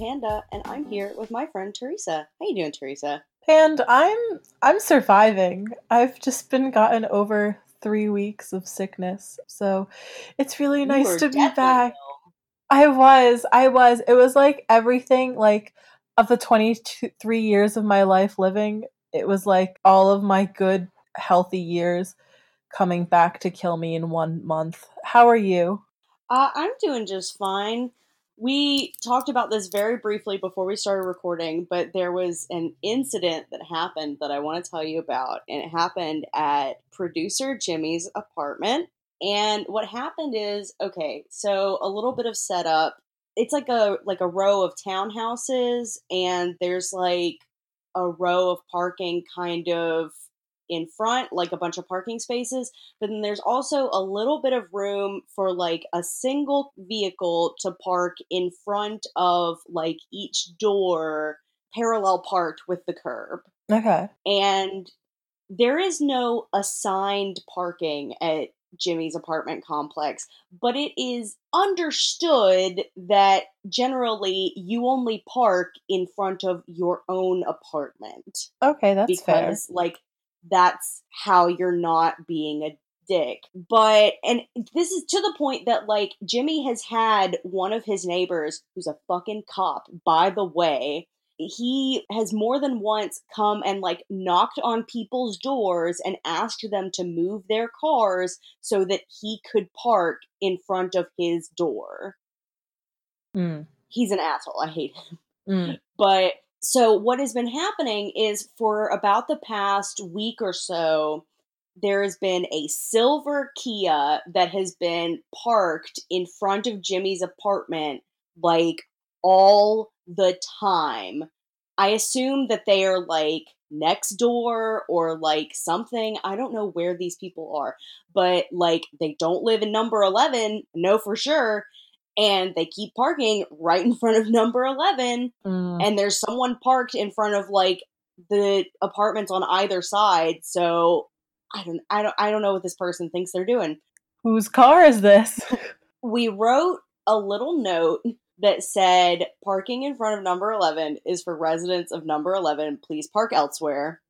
Panda, and I'm here with my friend Teresa. How you doing, Teresa? And I'm I'm surviving. I've just been gotten over three weeks of sickness, so it's really You nice to be back. ill. I was, I was. It was like everything, like of the twenty three years of my life living. It was like all of my good, healthy years coming back to kill me in one month. How are you? Uh, I'm doing just fine. We talked about this very briefly before we started recording, but there was an incident that happened that I want to tell you about, and it happened at producer Jimmy's apartment. And what happened is, okay, so a little bit of setup. It's like a like a row of townhouses, and there's like a row of parking kind of in front, like a bunch of parking spaces but then there's also a little bit of room for like a single vehicle to park in front of like each door parallel parked with the curb Okay. and there is no assigned parking at Jimmy's apartment complex, but it is understood that generally you only park in front of your own apartment Okay, that's fair. because like that's how you're not being a dick. But and this is to the point that like Jimmy has had one of his neighbors who's a fucking cop, by the way. He has more than once come and like knocked on people's doors and asked them to move their cars so that he could park in front of his door. Mm, He's an asshole. I hate him. mm. But so what has been happening is for about the past week or so, there has been a silver Kia that has been parked in front of Jimmy's apartment like all the time. I assume that they are like next door or like something. I don't know where these people are, but like they don't live in number 11, no for sure. And they keep parking right in front of number 11 Mm. and there's someone parked in front of like the apartments on either side so i don't i don't i don't know what this person thinks they're doing Whose car is this? we wrote a little note that said parking in front of number 11 is for residents of number 11 please park elsewhere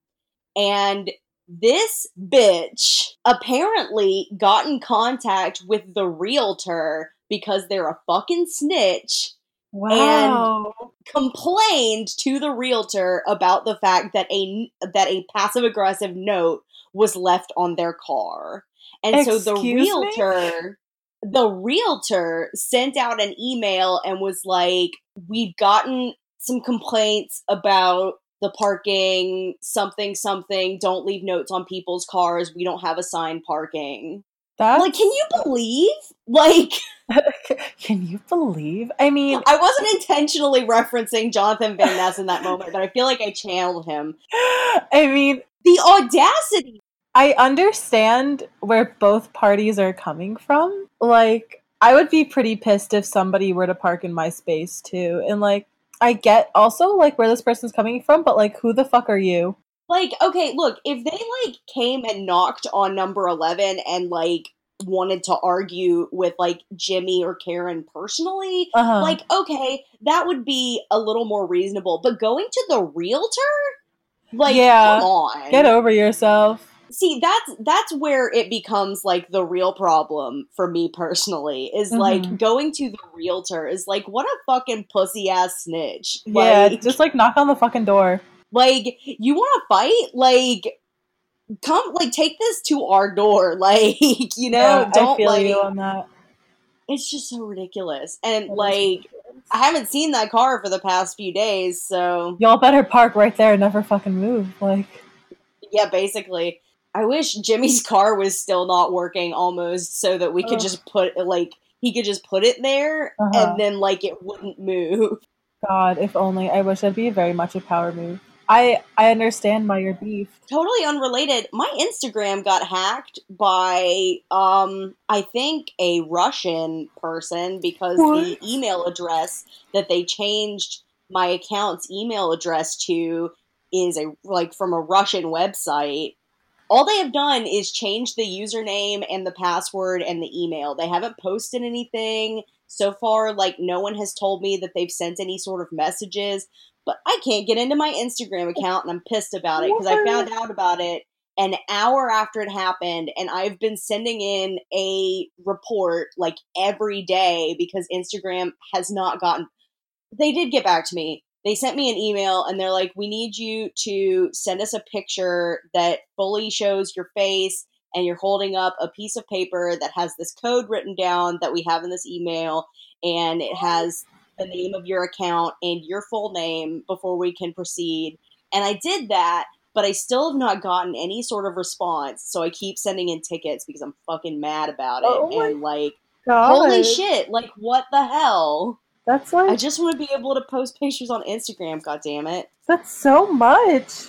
and this bitch apparently got in contact with the realtor because they're a fucking snitch Wow. complained to the realtor about the fact that a that a passive aggressive note was left on their car. And so the Excuse me? realtor the realtor sent out an email and was like we've gotten some complaints about the parking something something don't leave notes on people's cars we don't have assigned parking That's like can you believe like Can you believe? I mean, I wasn't intentionally referencing Jonathan Van Ness in that moment, but I feel like I channeled him. I mean, The audacity! I understand where both parties are coming from. Like, I would be pretty pissed if somebody were to park in my space too. And like, I get also like where this person's coming from, but like, who the fuck are you? Like, okay, look, if they like came and knocked on number 11 and like wanted to argue with like Jimmy or Karen personally, Uh-huh. like, okay, that would be a little more reasonable. But going to the realtor? Like, Yeah. come on. get over yourself. see that's that's where it becomes like the real problem for me personally is like Mhm. going to the realtor is like what a fucking pussy ass snitch yeah, just like knock on the fucking door. like you want to fight like come like take this to our door like you know Yeah, don't I feel like you on that. it's just so ridiculous and That like ridiculous. i haven't seen that car for the past few days so Y'all better park right there and never fucking move. Like, yeah basically i wish jimmy's car was still not working almost so that we could Ugh. just put like he could just put it there Uh-huh. and then like it wouldn't move God, if only. I wish that'd be very much a power move. I I understand why you're beef. totally unrelated my instagram got hacked by um i think a russian person because the email address that they changed my account's email address to is a like from a russian website All they have done is change the username and the password and the email. They haven't posted anything so far. Like no one has told me that they've sent any sort of messages. But I can't get into my Instagram account, and I'm pissed about it because I found out about it an hour after it happened and I've been sending in a report like every day because Instagram has not gotten they did get back to me. They sent me an email and they're like we need you to send us a picture that fully shows your face and you're holding up a piece of paper that has this code written down that we have in this email and it has the name of your account and your full name before we can proceed. And I did that but I still have not gotten any sort of response. So I keep sending in tickets because I'm fucking mad about it. Oh and like, God. holy shit! Like, what the hell? That's like I just want to be able to post pictures on Instagram. God damn it! That's so much.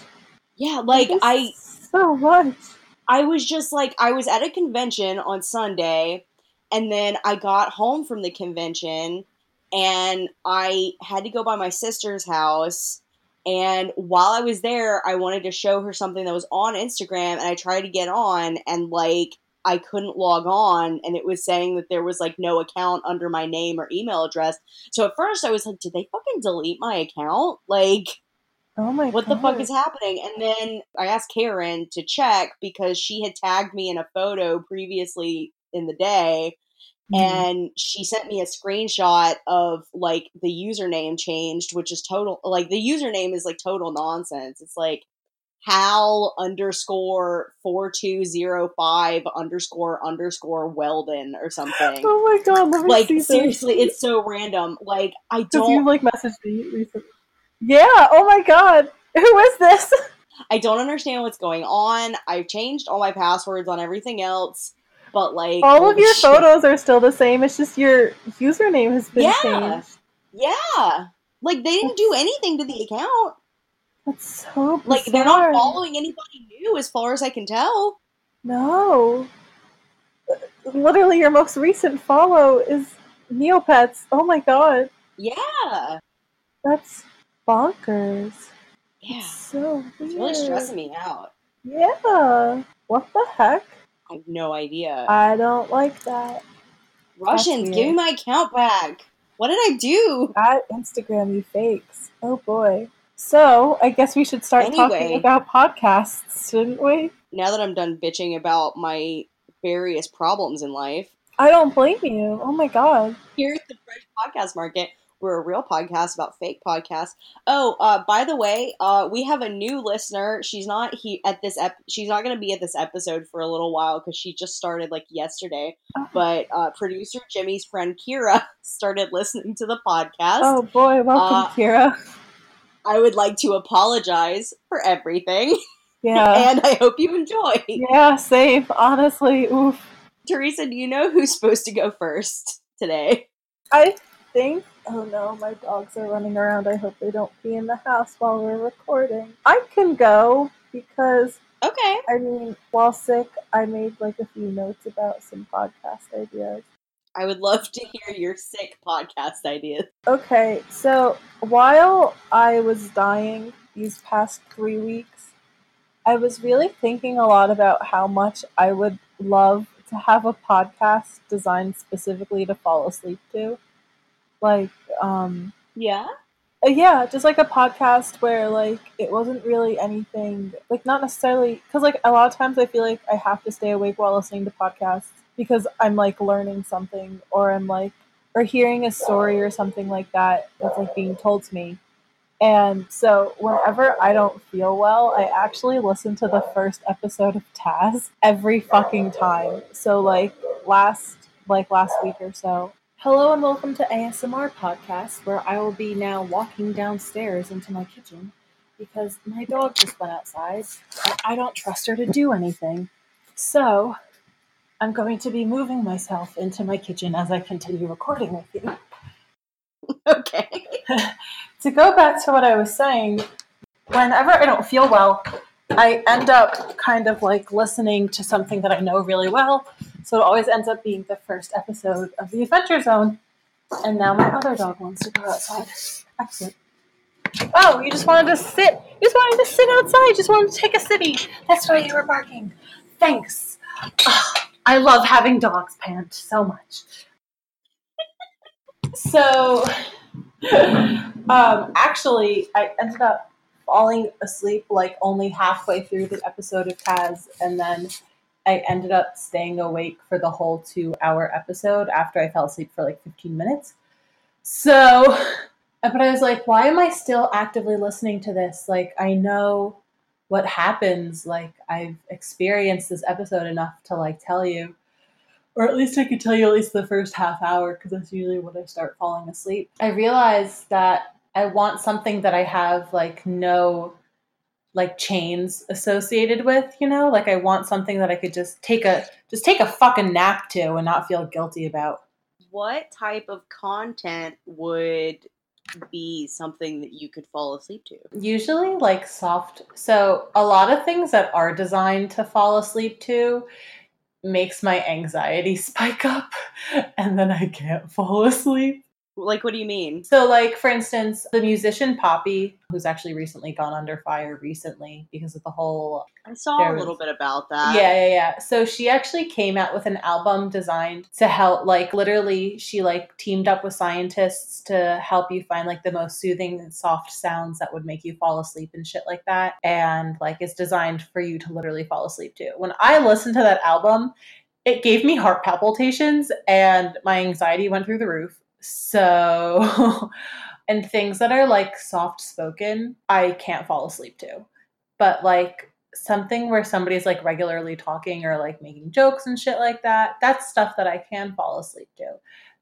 Yeah, like I so much. I was just like I was at a convention on Sunday, and then I got home from the convention, and I had to go by my sister's house and while I was there, I wanted to show her something that was on Instagram, and I tried to get on, and like I couldn't log on, and it was saying that there was like no account under my name or email address. So at first, I was like, "Did they fucking delete my account? Like, oh my, god. what God. the fuck is happening?" And then I asked Karen to check because she had tagged me in a photo previously in the day Mm-hmm. and she sent me a screenshot of like the username changed which is total like the username is like total nonsense it's like hal underscore 4205 underscore underscore weldon or something oh my god like seriously it's so random like i don't you like messaged me recently yeah oh my god who is this i don't understand what's going on i've changed all my passwords on everything else but like all of your shit. photos are still the same. It's just your username has been yeah. changed. Yeah. Like they didn't do anything to the account. That's so bizarre. like they're not following anybody new as far as I can tell. No. Literally your most recent follow is Neopets. Oh my god. Yeah. That's bonkers. Yeah. It's so weird. It's really stressing me out. Yeah. What the heck? I have no idea. I don't like that. Russians, give me my account back. What did I do? At Instagram, you fakes. Oh boy. So I guess we should start anyway, talking about podcasts, shouldn't we? Now that I'm done bitching about my various problems in life. I don't blame you. Oh my god. Here at the Fresh Podcast Market, we're a real podcast about fake podcasts. Oh, uh, by the way, uh, we have a new listener. She's not he at this ep- she's not going to be at this episode for a little while because she just started like yesterday. But uh, producer Jimmy's friend Kira started listening to the podcast. Oh boy, welcome, uh, Kira. I would like to apologize for everything. Yeah, and I hope you enjoy. Yeah, safe. Honestly, oof. Teresa, do you know who's supposed to go first today? I think. Oh no, my dogs are running around. I hope they don't be in the house while we're recording. I can go because. Okay. I mean, while sick, I made like a few notes about some podcast ideas. I would love to hear your sick podcast ideas. Okay, so while I was dying these past three weeks, I was really thinking a lot about how much I would love to have a podcast designed specifically to fall asleep to like um yeah uh, yeah just like a podcast where like it wasn't really anything like not necessarily because like a lot of times i feel like i have to stay awake while listening to podcasts because i'm like learning something or i'm like or hearing a story or something like that that's like being told to me and so whenever I don't feel well, I actually listen to the first episode of Taz every fucking time. So like last like last week or so, Hello and welcome to ASMR Podcast, where I will be now walking downstairs into my kitchen because my dog just went outside and I don't trust her to do anything. So I'm going to be moving myself into my kitchen as I continue recording with you. Okay. to go back to what I was saying, whenever I don't feel well, I end up kind of like listening to something that I know really well so it always ends up being the first episode of the Adventure Zone. And now my other dog wants to go outside. Excellent. Oh, you just wanted to sit. You just wanted to sit outside. You just wanted to take a city. That's why you were barking. Thanks. Ugh, I love having dogs, Pant, so much. so, um, actually, I ended up falling asleep like only halfway through the episode of Taz, and then I ended up staying awake for the whole two hour episode after I fell asleep for like 15 minutes. So, but I was like, why am I still actively listening to this? Like, I know what happens. Like, I've experienced this episode enough to like tell you, or at least I could tell you at least the first half hour because that's usually when I start falling asleep. I realized that I want something that I have like no like chains associated with, you know? Like I want something that I could just take a just take a fucking nap to and not feel guilty about. What type of content would be something that you could fall asleep to? Usually like soft. So a lot of things that are designed to fall asleep to makes my anxiety spike up and then I can't fall asleep. Like, what do you mean? So, like for instance, the musician Poppy, who's actually recently gone under fire recently because of the whole. I saw a little bit about that. Yeah, yeah, yeah. So she actually came out with an album designed to help, like literally, she like teamed up with scientists to help you find like the most soothing and soft sounds that would make you fall asleep and shit like that. And like it's designed for you to literally fall asleep to. When I listened to that album, it gave me heart palpitations and my anxiety went through the roof. So, and things that are like soft spoken, I can't fall asleep to. But like something where somebody's like regularly talking or like making jokes and shit like that, that's stuff that I can fall asleep to.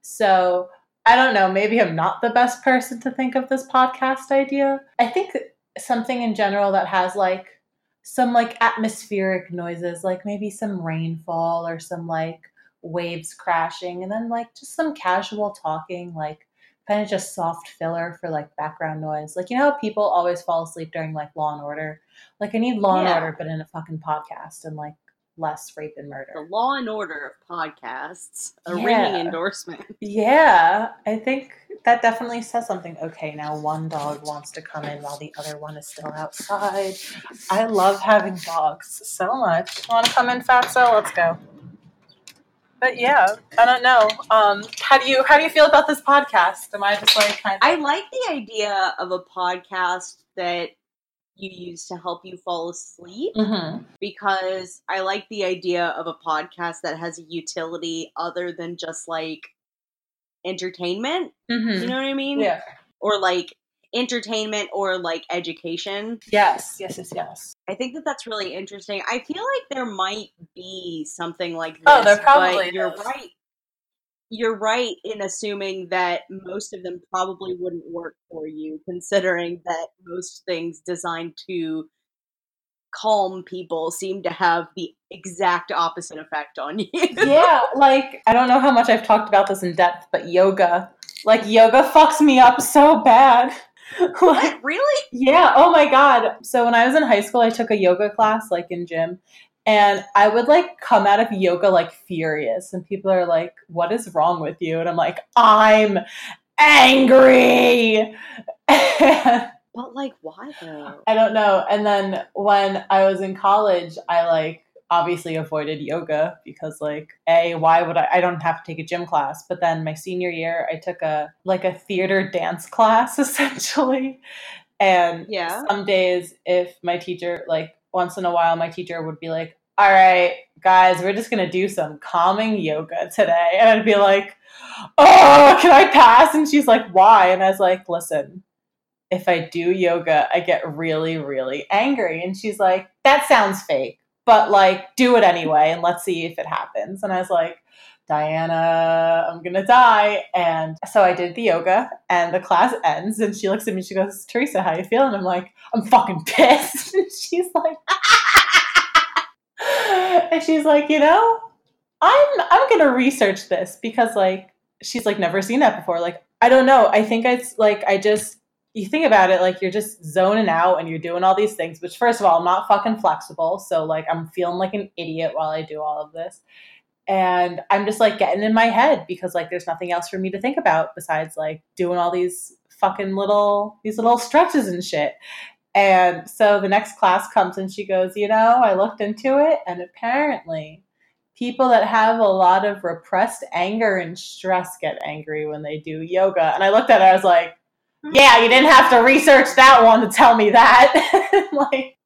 So, I don't know, maybe I'm not the best person to think of this podcast idea. I think something in general that has like some like atmospheric noises, like maybe some rainfall or some like waves crashing, and then like just some casual talking, like kind of just soft filler for like background noise. Like you know how people always fall asleep during like Law and Order. Like I need Law and Order, but in a fucking podcast and like less rape and murder. The. Law and Order of podcasts, a Yeah. ringing endorsement. Yeah, I think that definitely says something. Okay, now one dog wants to come in while the other one is still outside. I love having dogs so much. Want to come in, Fatso? Let's go. But yeah, I don't know. Um, how do you how do you feel about this podcast? Am I just like kind of I like the idea of a podcast that you use to help you fall asleep Mhm. because I like the idea of a podcast that has a utility other than just like entertainment. Mhm. You know what I mean? Yeah. Or like entertainment or like education. Yes. Yes. Yes. Yes. I think that that's really interesting. I feel like there might be something like oh, this. Oh, there probably you're right. You're right in assuming that most of them probably wouldn't work for you, considering that most things designed to calm people seem to have the exact opposite effect on you. yeah, like I don't know how much I've talked about this in depth, but yoga, like yoga fucks me up so bad. what? Really? yeah, oh my god. So when I was in high school, I took a yoga class like in gym, and I would like come out of yoga like furious, and people are like, "What is wrong with you?" And I'm like, "I'm angry." But like, why though? I don't know. And then when I was in college, I like obviously avoided yoga because like a why would I I don't have to take a gym class. But then my senior year, I took a like a theater dance class essentially. And Yeah. some days if my teacher like once in a while my teacher would be like, "All right, guys, we're just going to do some calming yoga today." And I'd be like, "Oh, can I pass?" And she's like, "Why?" And I was like, "Listen, if I do yoga, I get really, really angry. And she's like, that sounds fake, but like, do it anyway and let's see if it happens. And I was like, Diana, I'm gonna die. And so I did the yoga and the class ends and she looks at me, she goes, Teresa, how you feeling? I'm like, I'm fucking pissed. And she's like, and she's like, you know, I'm I'm gonna research this because like she's like never seen that before. Like, I don't know. I think it's like I just you think about it like you're just zoning out and you're doing all these things which first of all i'm not fucking flexible so like i'm feeling like an idiot while i do all of this and I'm just like getting in my head because like there's nothing else for me to think about besides like doing all these fucking little these little stretches and shit. And so the next class comes and she goes, "You know, I looked into it and apparently people that have a lot of repressed anger and stress get angry when they do yoga." And I looked at her I was like, "Yeah, you didn't have to research that one to tell me that." like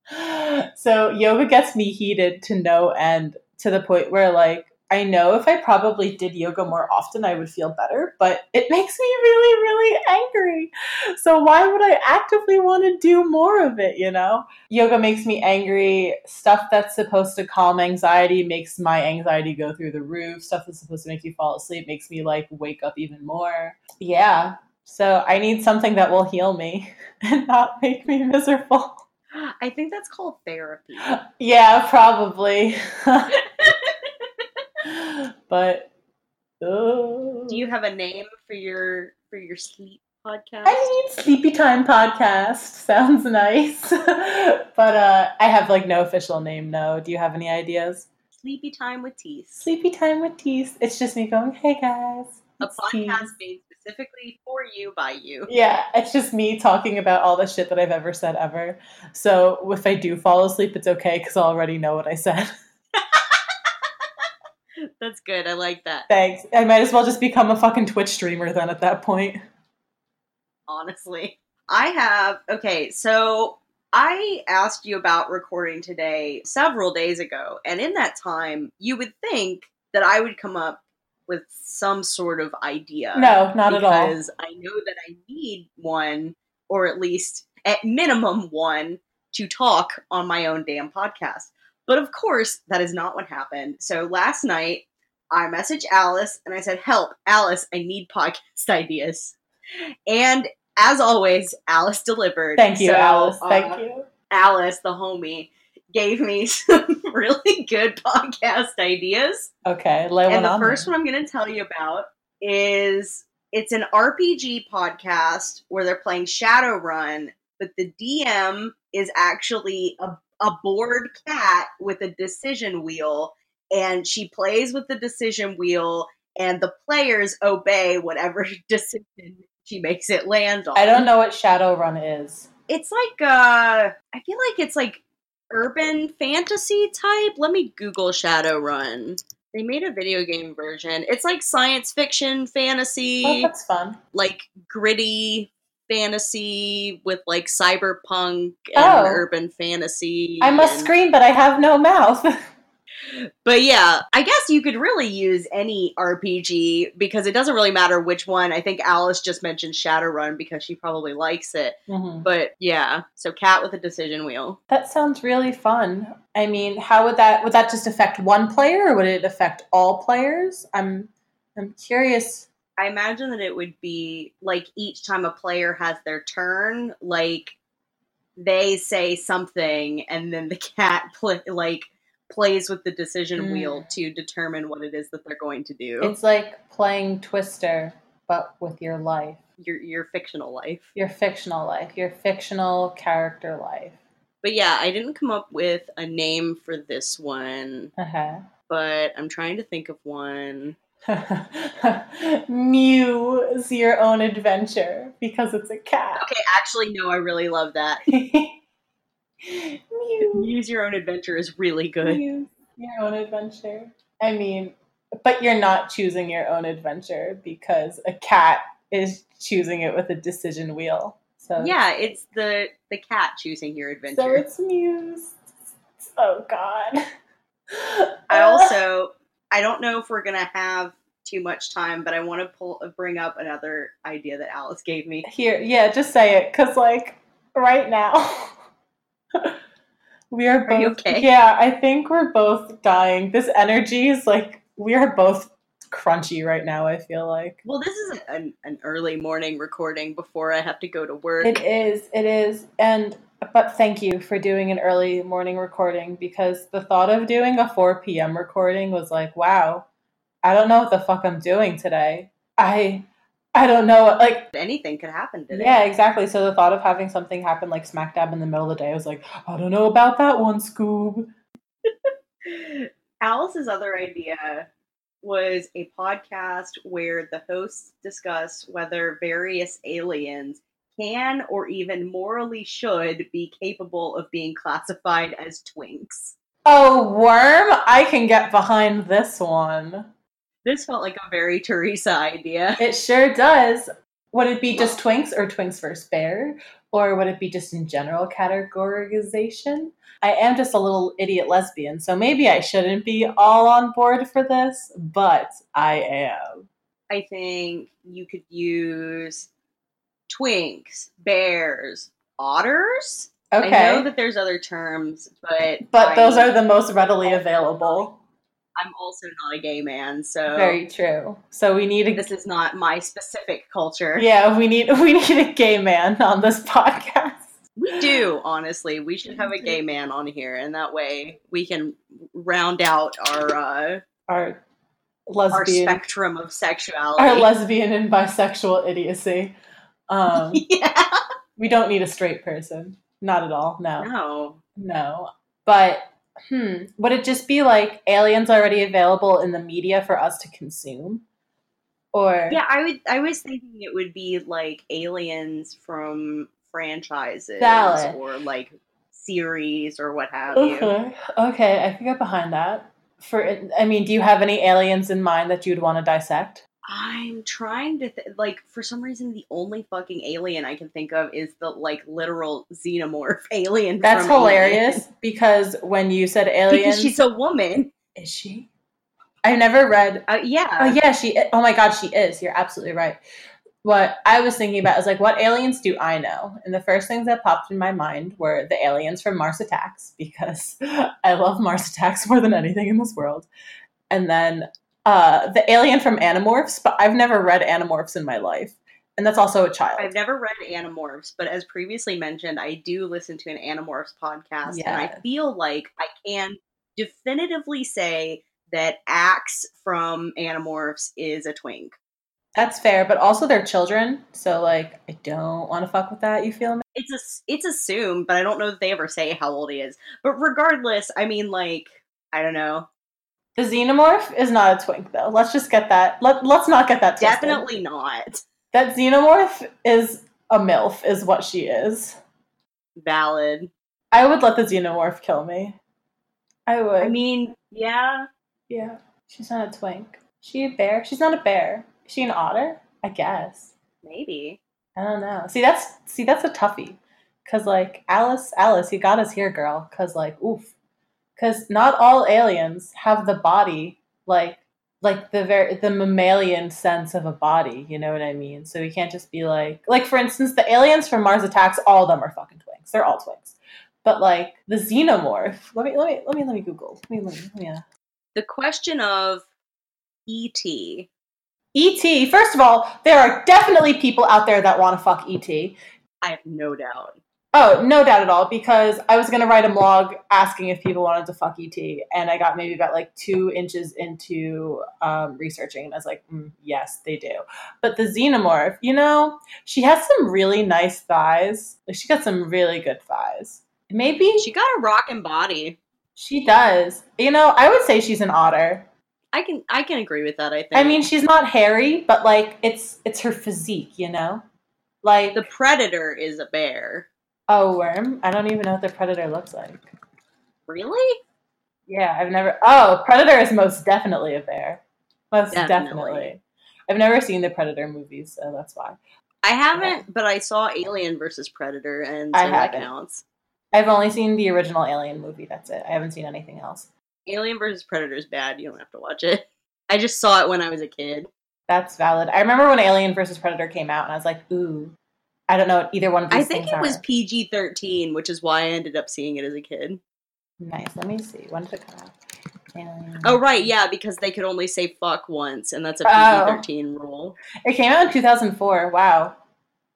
so yoga gets me heated to no end to the point where like I know if I probably did yoga more often, I would feel better, but it makes me really, really angry. So, why would I actively want to do more of it, you know? Yoga makes me angry. Stuff that's supposed to calm anxiety makes my anxiety go through the roof. Stuff that's supposed to make you fall asleep makes me like wake up even more. Yeah. So, I need something that will heal me and not make me miserable. I think that's called therapy. Yeah, probably. but uh, Do you have a name for your for your sleep podcast? I mean, Sleepy Time Podcast sounds nice, but uh, I have like no official name. No, do you have any ideas? Sleepy Time with Teeth. Sleepy Time with Teeth. It's just me going, "Hey guys." A podcast Tees." made specifically for you by you. Yeah, it's just me talking about all the shit that I've ever said ever. So if I do fall asleep, it's okay because I already know what I said. That's good. I like that. Thanks. I might as well just become a fucking Twitch streamer then at that point. honestly. I have, okay, so I asked you about recording today several days ago, and in that time, you would think that I would come up with some sort of idea. No, not at all. Because I know that I need one, or at least at minimum one, to talk on my own damn podcast. But of course, that is not what happened. So last night, I messaged Alice and I said, Help, Alice, I need podcast ideas. And as always, Alice delivered. Thank you, So, Alice. uh, Thank you. Alice, the homie, gave me some really good podcast ideas. Okay, lay one And the on first me. one I'm going to tell you about is it's an RPG podcast where they're playing Shadowrun, but the DM is actually a, a bored cat with a decision wheel, and she plays with the decision wheel, and the players obey whatever decision she makes it land on. I don't know what Shadowrun is. It's like uh I feel like it's like urban fantasy type. Let me Google Shadowrun. They made a video game version. It's like science fiction Oh, fantasy, that's fun. like gritty fantasy with like cyberpunk and Oh. urban fantasy. I must and- scream, but I have no mouth. But yeah, I guess you could really use any RPG because it doesn't really matter which one. I think Alice just mentioned Shadowrun because she probably likes it. Mhm. But yeah, so cat with a decision wheel. That sounds really fun. I mean, how would that would that just affect one player or would it affect all players? I'm I'm curious. I imagine that it would be like each time a player has their turn, like they say something and then the cat play, like plays with the decision Mm. wheel to determine what it is that they're going to do. It's like playing Twister but with your life. your your fictional life. Your fictional life, your fictional character life. But yeah, I didn't come up with a name for this one, Uh-huh. but I'm trying to think of one. Muse your own adventure because it's a cat. Okay, actually no, I really love that. Muse. Use your own adventure is really good. Use your own adventure. I mean, but you're not choosing your own adventure because a cat is choosing it with a decision wheel. So Yeah, it's the the cat choosing your adventure. so it's Muse. Oh God. I also I don't know if we're gonna have too much time, but I want to pull bring up another idea that Alice gave me. Here, yeah, just say it, cause like right now, we are both. Are you okay? Yeah, I think we're both dying. This energy is like we are both crunchy right now. I feel like Well, this is an, an early morning recording before I have to go to work. it is. It is, and but thank you for doing an early morning recording because the thought of doing a four p.m. recording was like, wow, I don't know what the fuck I'm doing today. I. I don't know, like Anything could happen today. Yeah, exactly. So the thought of having something happen like smack dab in the middle of the day, I was like, I don't know about that one, Scoob. Alice's other idea was a podcast where the hosts discuss whether various aliens can or even morally should be capable of being classified as twinks. Oh, worm! I can get behind this one. This felt like a very Teresa idea. It sure does. Would it be just twinks or twinks versus bear? Or would it be just in general categorization? I am just a little idiot lesbian, so maybe I shouldn't be all on board for this, but I am. I think you could use twinks, bears, otters. Okay. I know that there's other terms, but but those I- are the most readily available. I'm also not a gay man, so Very true. So we need a this is not my specific culture. yeah, we need we need a gay man on this podcast. We do, honestly. We should have a gay man on here, and that way we can round out our uh, Our our lesbian spectrum of sexuality. our lesbian and bisexual idiocy. Um, yeah. we don't need a straight person. Not at all. No. No. No. But hmm, would it just be like aliens already available in the media for us to consume? Or Yeah, I would. I was thinking it would be like aliens from franchises Valid. or like series or what have you. Okay. Okay, I can get behind that. For I mean, do you have any aliens in mind that you'd want to dissect? I'm trying to th- like for some reason the only fucking alien I can think of is the like literal xenomorph alien. That's hilarious Alien. because when you said aliens, because she's a woman. is she? I've never read. Uh, yeah. Oh yeah, she. Oh my god, she is. You're absolutely right. What I was thinking about is like, what aliens do I know? And the first things that popped in my mind were the aliens from Mars Attacks because I love Mars Attacks more than anything in this world. And then uh, the alien from Animorphs, but I've never read Animorphs in my life, and that's also a child. I've never read Animorphs, but as previously mentioned, I do listen to an Animorphs podcast, and I feel like I can definitively say that Ax from Animorphs is a twink. That's fair, but also they're children, so like I don't want to fuck with that. You feel me? It's a, it's assumed, but I don't know that they ever say how old he is. But regardless, I mean, like, I don't know. The xenomorph is not a twink, though. Let's just get that. Let Let's not get that. twisted. Definitely not That xenomorph is a MILF, is what she is. valid. I would let the xenomorph kill me. I would. I mean, yeah, yeah. She's not a twink. She a bear? She's not a bear. Is she an otter? I guess. maybe. I don't know. See, that's see, that's a toughie. Cause like Alice, Alice, you got us here, girl. Cause like, oof. Cause not all aliens have the body like like the very the mammalian sense of a body. You know what I mean? So we can't just be like like for instance, the aliens from Mars Attacks. All of them are fucking twinks. They're all twinks. But like the xenomorph. Let me let me let me let me Google. Let me let me, let me uh, The question of E.T. E.T. First of all, there are definitely people out there that want to fuck E.T. I have no doubt. Oh, no doubt at all. Because I was gonna write a blog asking if people wanted to fuck ET, and I got maybe about like two inches into um, researching, and I was like, mm, yes, they do. But the xenomorph, you know, she has some really nice thighs. Like she got some really good thighs. Maybe She got a rockin' body. she does. You know, I would say she's an otter. I can I can agree with that. I think. I mean, she's not hairy, but like it's it's her physique, you know. Like the predator is a bear. Oh, worm. I don't even know what the predator looks like. Really? Yeah, I've never. Oh, Predator is most definitely a bear. Most Definitely. definitely. I've never seen the Predator movies, so that's why. I haven't, but I saw Alien versus Predator, and I so that counts. I've only seen the original Alien movie. That's it. I haven't seen anything else. Alien versus Predator is bad. You don't have to watch it. I just saw it when I was a kid. That's valid. I remember when Alien versus Predator came out, and I was like, ooh, I don't know either one of these I think it was. PG thirteen, which is why I ended up seeing it as a kid. nice. Let me see. When did it come out? Alien. Oh right, yeah, because they could only say fuck once, and that's a Oh. PG thirteen rule. It came out in 2004. Wow.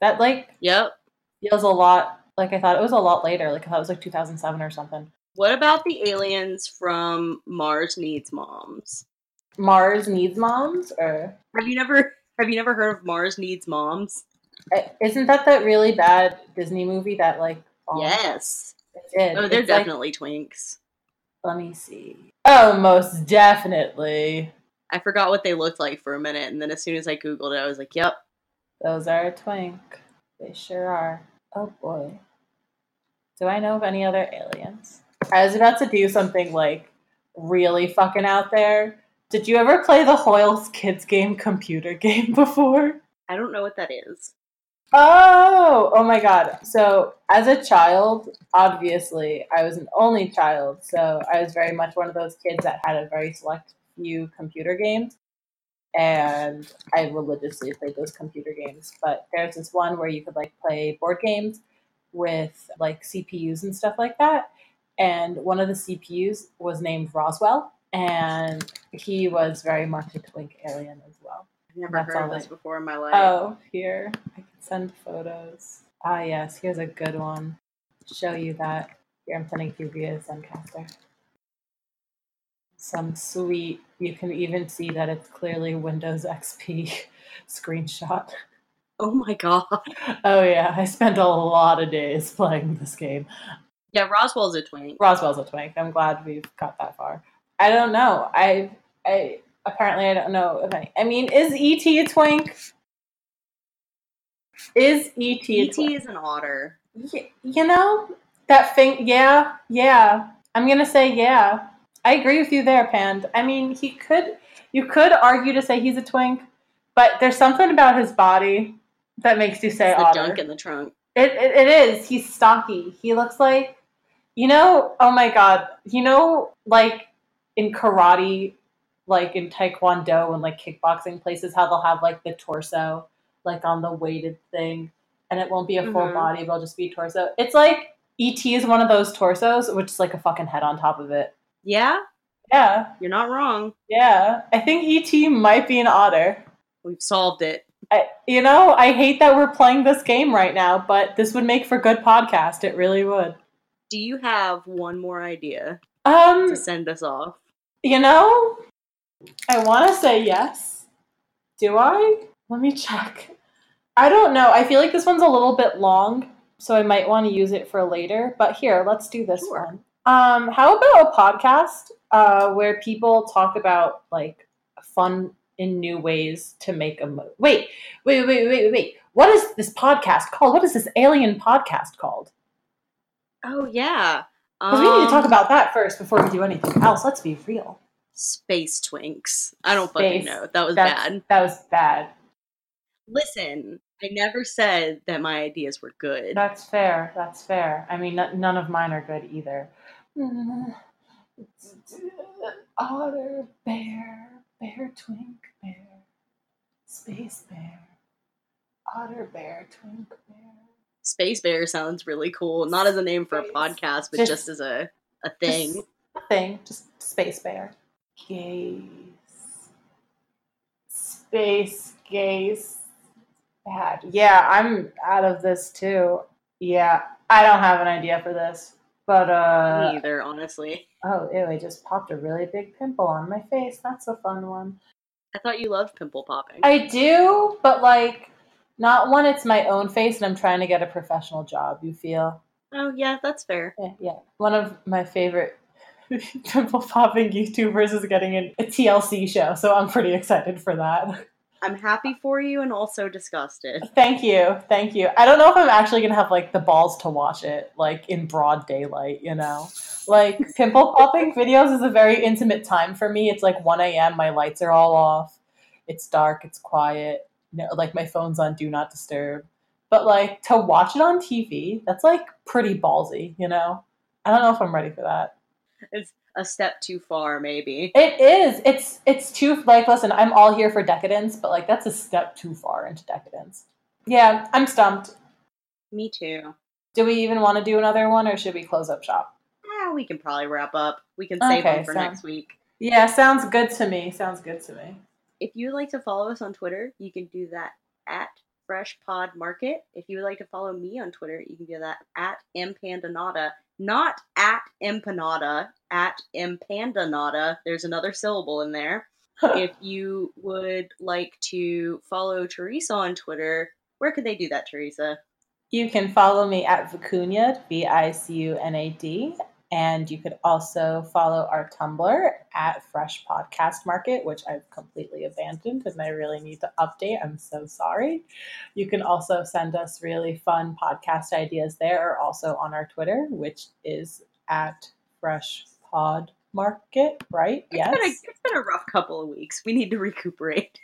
That like Yep. feels a lot like I thought it was a lot later. Like I thought it was like 2007 or something. What about the aliens from Mars Needs Moms? Mars needs moms, or Have you never have you never heard of Mars Needs Moms? Isn't that that really bad Disney movie that like? bombed? Yes. did. Oh, they're It's like- definitely twinks. let me see. Oh, most definitely. I forgot what they looked like for a minute, and then as soon as I googled it, I was like, "Yep, Those are a twink. They sure are. Oh boy. Do I know of any other aliens? I was about to do something like really fucking out there. Did you ever play the Hoyle's Kids Game computer game before? I don't know what that is." Oh, oh my god. So, as a child, obviously, I was an only child, so I was very much one of those kids that had a very select few computer games. And I religiously played those computer games. But there's this one where you could like play board games with like CPUs and stuff like that. And one of the CPUs was named Roswell, and he was very much a twink alien as well. I've never That's heard of this I- before in my life. Oh, here. I send photos. Ah, yes, here's a good one. Show you that. Here, I'm sending you via Zencastr. Some sweet, you can even see that it's clearly Windows XP screenshot. Oh my god. Oh, yeah, I spent a lot of days playing this game. Yeah, Roswell's a twink. Roswell's a twink. I'm glad we've got that far. I don't know. I, I, apparently, I don't know if any. I mean, is ET a twink? Is ET ET is an otter. Y- you know that thing yeah yeah. I'm gonna say yeah. I agree with you there pand. I mean he could you could argue to say he's a twink but there's something about his body that makes you say It's the otter. junk in the trunk. It, it, it is. He's stocky. He looks like you know oh my god you know like in karate like in taekwondo and like kickboxing places how they'll have like the torso like on the weighted thing and it won't be a full Mhm. body but it'll just be torso it's like et is one of those torsos which is like a fucking head on top of it Yeah, yeah you're not wrong. yeah i think et might be an otter We've solved it. I, you know i hate that we're playing this game right now but this would make for good podcast it really would Do you have one more idea um to send us off? You know, I want to say yes. Do I? Let me check. I don't know. I feel like this one's a little bit long, so I might want to use it for later. But here, let's do this Sure. one. Um, how about a podcast uh, where people talk about like fun in new ways to make a mo- wait, wait, wait, wait, wait, wait. What is this podcast called? What is this alien podcast called? Oh yeah. Because we need to talk Um, about that first before we do anything else. Let's be real. space twinks. I don't fucking know. That was bad. That was bad. Listen, I never said that my ideas were good. That's fair. That's fair. I mean, n- none of mine are good either. Otter, bear, bear, twink, bear, space bear, otter, bear, twink, bear. Space Bear sounds really cool. Not as a name for a podcast, but Just- just, as a, a thing. A thing, just space bear. Gaze. Space gaze. Bad. Yeah, I'm out of this too. Yeah, I don't have an idea for this. But uh Me either, honestly. Oh, ew, I just popped a really big pimple on my face. That's a fun one. I thought you loved pimple popping. I do, but like, not when it's my own face and I'm trying to get a professional job, you feel? oh yeah, that's fair. Yeah, yeah. One of my favorite pimple popping YouTubers is getting a TLC show, so I'm pretty excited for that. I'm happy for you and also disgusted. Thank you, thank you. I don't know if I'm actually gonna have like the balls to watch it, like in broad daylight, you know? Like pimple popping videos is a very intimate time for me. It's like 1 a.m. My lights are all off. It's dark. It's quiet. No, like my phone's on do not disturb. But like to watch it on TV, that's like pretty ballsy, you know? I don't know if I'm ready for that. It's a step too far, maybe. It is. It's it's too like listen, I'm all here for decadence, but like that's a step too far into decadence. Yeah, I'm stumped. Me too. Do we even want to do another one or should we close up shop? Ah, we can probably wrap up. We can save Okay, them for so- next week. Yeah, sounds good to me. Sounds good to me. If you would like to follow us on Twitter, you can do that at Fresh Pod Market. If you would like to follow me on Twitter, you can do that at mpandanata, not at empanada, at empandanata. There's another syllable in there. if you would like to follow Teresa on Twitter, where could they do that, Teresa? You can follow me at Vicuñad, V I C U N A D. And you could also follow our Tumblr at Fresh Podcast Market, which I've completely abandoned and I really need to update. I'm so sorry. You can also send us really fun podcast ideas there, or also on our Twitter, which is at Fresh Pod Market, right? It's yes. been, a, it's been a rough couple of weeks. We need to recuperate.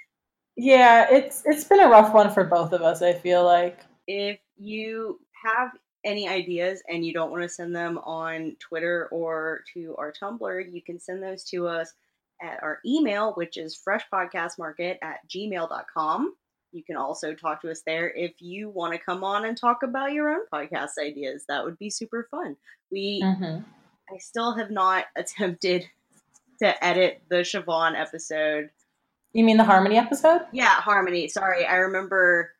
Yeah, it's it's been a rough one for both of us, I feel like. If you have any ideas and you don't want to send them on Twitter or to our Tumblr, you can send those to us at our email, which is freshpodcastmarket at gmail.com. You can also talk to us there if you want to come on and talk about your own podcast ideas. That would be super fun. We Mm-hmm. I still have not attempted to edit the Siobhan episode. You mean the Harmony episode? Yeah, Harmony. Sorry, I remember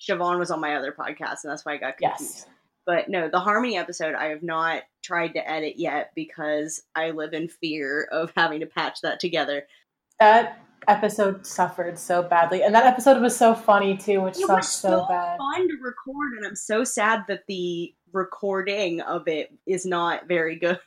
Siobhan was on my other podcast, and that's why I got confused. Yes. But no, the Harmony episode I have not tried to edit yet because I live in fear of having to patch that together. That episode suffered so badly. And that episode was so funny too, which It sucked was so, so bad. fun to record, and I'm so sad that the recording of it is not very good.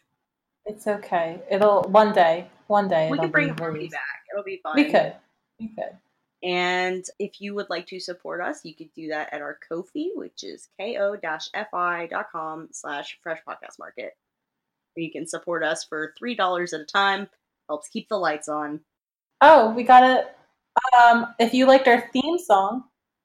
It's okay. It'll one day. One day We it'll can bring be Harmony back. It'll be fun. We could. We could. And if you would like to support us, you could do that at our Ko-fi, which is ko-fi.com slash fresh podcast market. You can support us for $3 at a time. Helps keep the lights on. Oh, we got it. Um, if you liked our theme song,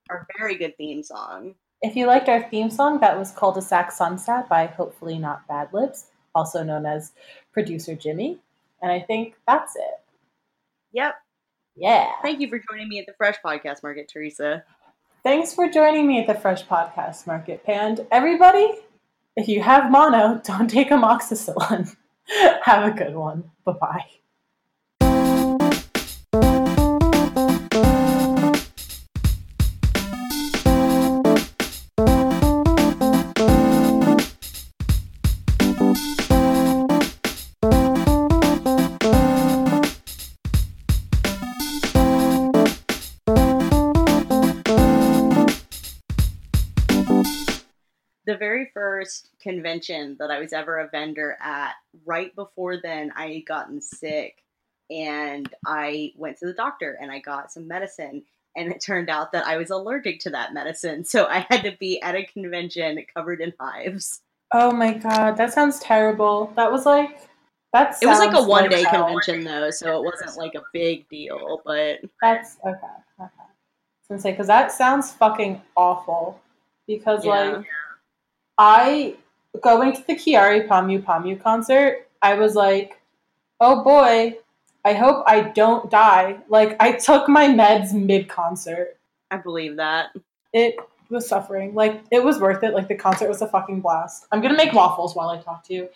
Our very good theme song. if you liked our theme song, that was Cul-de-sac Sunset by Hopefully Not Bad Lips, also known as producer Jimmy. And I think that's it. Yep. Yeah. Thank you for joining me at the Fresh Podcast Market, Teresa. Thanks for joining me at the Fresh Podcast Market, And Everybody, if you have mono, don't take amoxicillin. have a good one. Bye bye. First convention that I was ever a vendor at, right before then, I had gotten sick and I went to the doctor and I got some medicine. And it turned out that I was allergic to that medicine. So I had to be at a convention covered in hives. Oh my god, that sounds terrible. That was like that's. It was like a one day hell. convention, though. So it wasn't like a big deal. But That's okay. Okay. I was gonna say because that sounds fucking awful. Because Yeah. like I going to the Kyary Pamyu Pamyu concert, I was like, oh boy, I hope I don't die. Like I took my meds mid concert. I believe that. It was suffering. Like it was worth it. Like the concert was a fucking blast. I'm gonna make waffles while I talk to you.